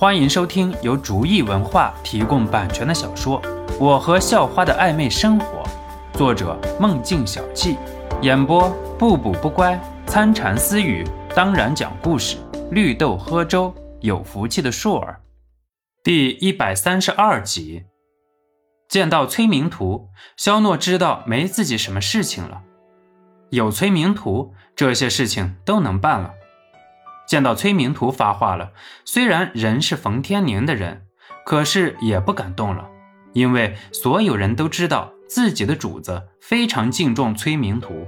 欢迎收听由竹意文化提供版权的小说《我和校花的暧昧生活》，作者梦境小憩，演播不补不乖、参禅私语，当然讲故事，绿豆喝粥，有福气的硕儿，第一百三十二集。见到催眠图，肖诺知道没自己什么事情了。有催眠图，这些事情都能办了。见到崔明图发话了，虽然人是冯天宁的人，可是也不敢动了，因为所有人都知道自己的主子非常敬重崔明图。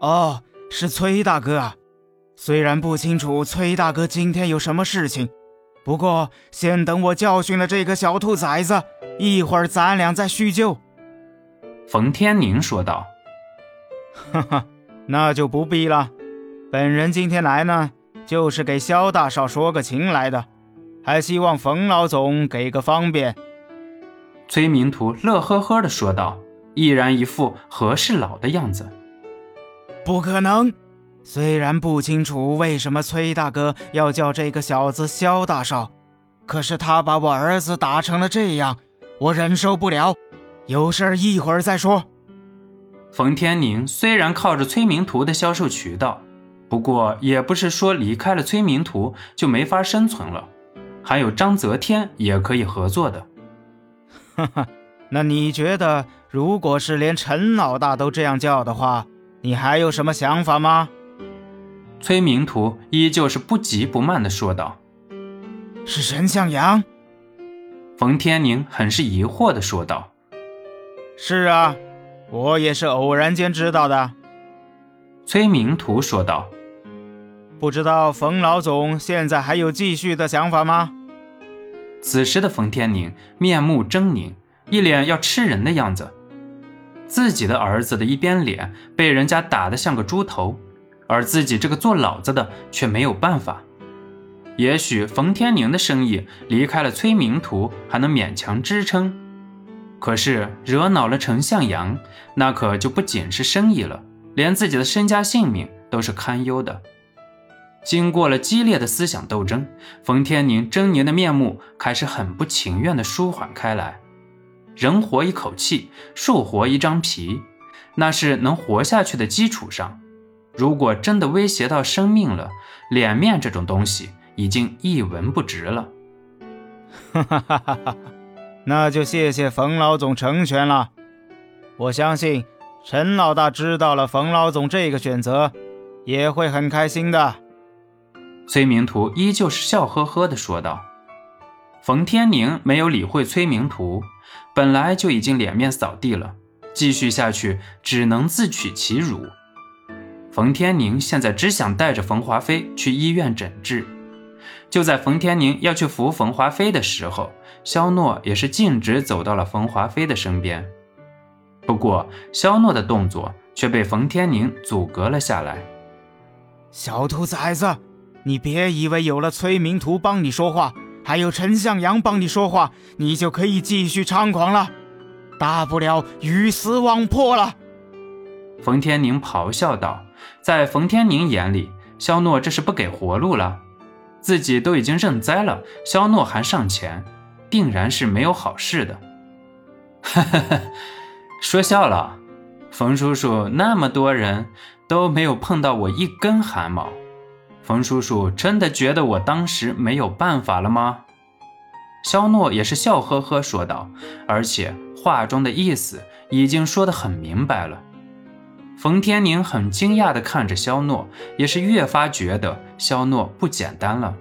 哦，是崔大哥啊！虽然不清楚崔大哥今天有什么事情，不过先等我教训了这个小兔崽子，一会儿咱俩再叙旧。冯天宁说道。哈哈，那就不必了。本人今天来呢，就是给肖大少说个情来的，还希望冯老总给个方便。崔明图乐呵呵地说道，依然一副和事佬的样子。不可能！虽然不清楚为什么崔大哥要叫这个小子肖大少，可是他把我儿子打成了这样，我忍受不了。有事一会儿再说。冯天宁虽然靠着崔明图的销售渠道。不过也不是说离开了崔明图就没法生存了，还有张泽天也可以合作的。哈哈，那你觉得，如果是连陈老大都这样叫的话，你还有什么想法吗？崔明图依旧是不急不慢的说道：“是神向阳。”冯天宁很是疑惑的说道：“是啊，我也是偶然间知道的。”崔明图说道。不知道冯老总现在还有继续的想法吗？此时的冯天宁面目狰狞，一脸要吃人的样子。自己的儿子的一边脸被人家打得像个猪头，而自己这个做老子的却没有办法。也许冯天宁的生意离开了崔明图还能勉强支撑，可是惹恼了陈向阳，那可就不仅是生意了，连自己的身家性命都是堪忧的。经过了激烈的思想斗争，冯天宁狰狞的面目开始很不情愿地舒缓开来。人活一口气，树活一张皮，那是能活下去的基础上。如果真的威胁到生命了，脸面这种东西已经一文不值了。哈哈哈哈哈！那就谢谢冯老总成全了。我相信陈老大知道了冯老总这个选择，也会很开心的。崔明图依旧是笑呵呵地说道：“冯天宁没有理会崔明图，本来就已经脸面扫地了，继续下去只能自取其辱。冯天宁现在只想带着冯华飞去医院诊治。就在冯天宁要去扶冯华飞的时候，肖诺也是径直走到了冯华飞的身边。不过，肖诺的动作却被冯天宁阻隔了下来。小兔崽子！”你别以为有了崔明图帮你说话，还有陈向阳帮你说话，你就可以继续猖狂了。大不了鱼死网破了。冯天宁咆哮道。在冯天宁眼里，肖诺这是不给活路了。自己都已经认栽了，肖诺还上前，定然是没有好事的。哈哈哈，说笑了，冯叔叔那么多人都没有碰到我一根汗毛。冯叔叔真的觉得我当时没有办法了吗？肖诺也是笑呵呵说道，而且话中的意思已经说得很明白了。冯天宁很惊讶地看着肖诺，也是越发觉得肖诺不简单了。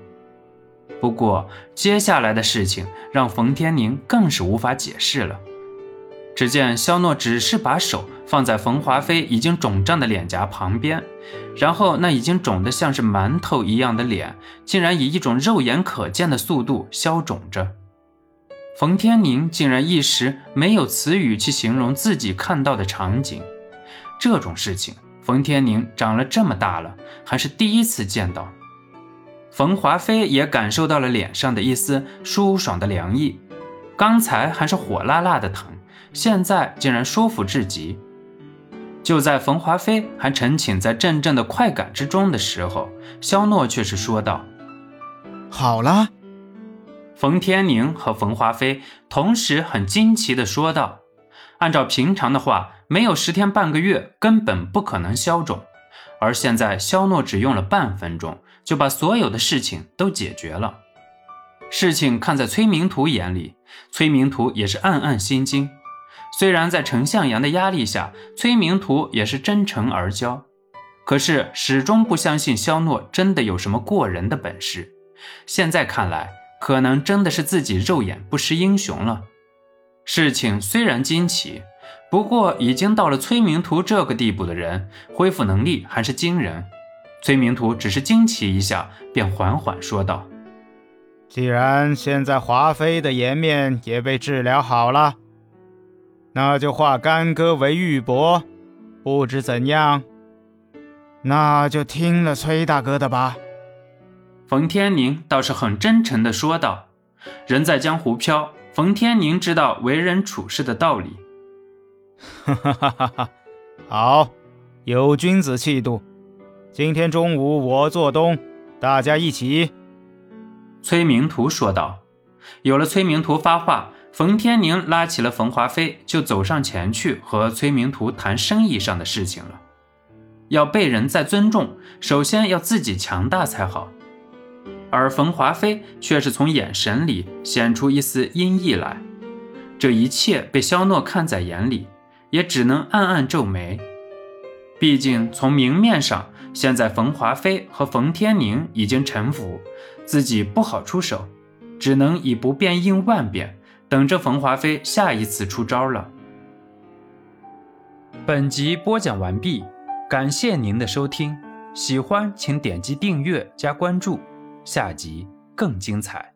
不过接下来的事情让冯天宁更是无法解释了。只见肖诺只是把手放在冯华飞已经肿胀的脸颊旁边，然后那已经肿得像是馒头一样的脸，竟然以一种肉眼可见的速度消肿着。冯天宁竟然一时没有词语去形容自己看到的场景。这种事情，冯天宁长了这么大了，还是第一次见到。冯华飞也感受到了脸上的一丝舒爽的凉意，刚才还是火辣辣的疼。现在竟然舒服至极。就在冯华飞还沉浸在阵阵的快感之中的时候，肖诺却是说道：“好了，冯天宁和冯华飞同时很惊奇地说道：“按照平常的话，没有十天半个月，根本不可能消肿。而现在，肖诺只用了半分钟，就把所有的事情都解决了。事情看在崔明图眼里，崔明图也是暗暗心惊。虽然在陈向阳的压力下，崔明图也是真诚而骄，可是始终不相信肖诺真的有什么过人的本事。现在看来。”可能真的是自己肉眼不识英雄了。事情虽然惊奇，不过已经到了崔明图这个地步的人，恢复能力还是惊人。崔明图只是惊奇一下，便缓缓说道：“既然现在华妃的颜面也被治疗好了，那就化干戈为玉帛，不知怎样？那就听了崔大哥的吧。”冯天宁倒是很真诚地说道：“人在江湖飘，冯天宁知道为人处事的道理。”哈哈哈哈哈！好，有君子气度。今天中午我做东，大家一起。”崔明图说道。有了崔明图发话，冯天宁拉起了冯华飞，就走上前去和崔明图谈生意上的事情了。要被人再尊重，首先要自己强大才好。而冯华飞却是从眼神里显出一丝阴翳来，这一切被肖诺看在眼里，也只能暗暗皱眉。毕竟从明面上，现在冯华飞和冯天宁已经臣服，自己不好出手，只能以不变应万变，等着冯华飞下一次出招了。本集播讲完毕，感谢您的收听，喜欢请点击订阅加关注。下集更精彩。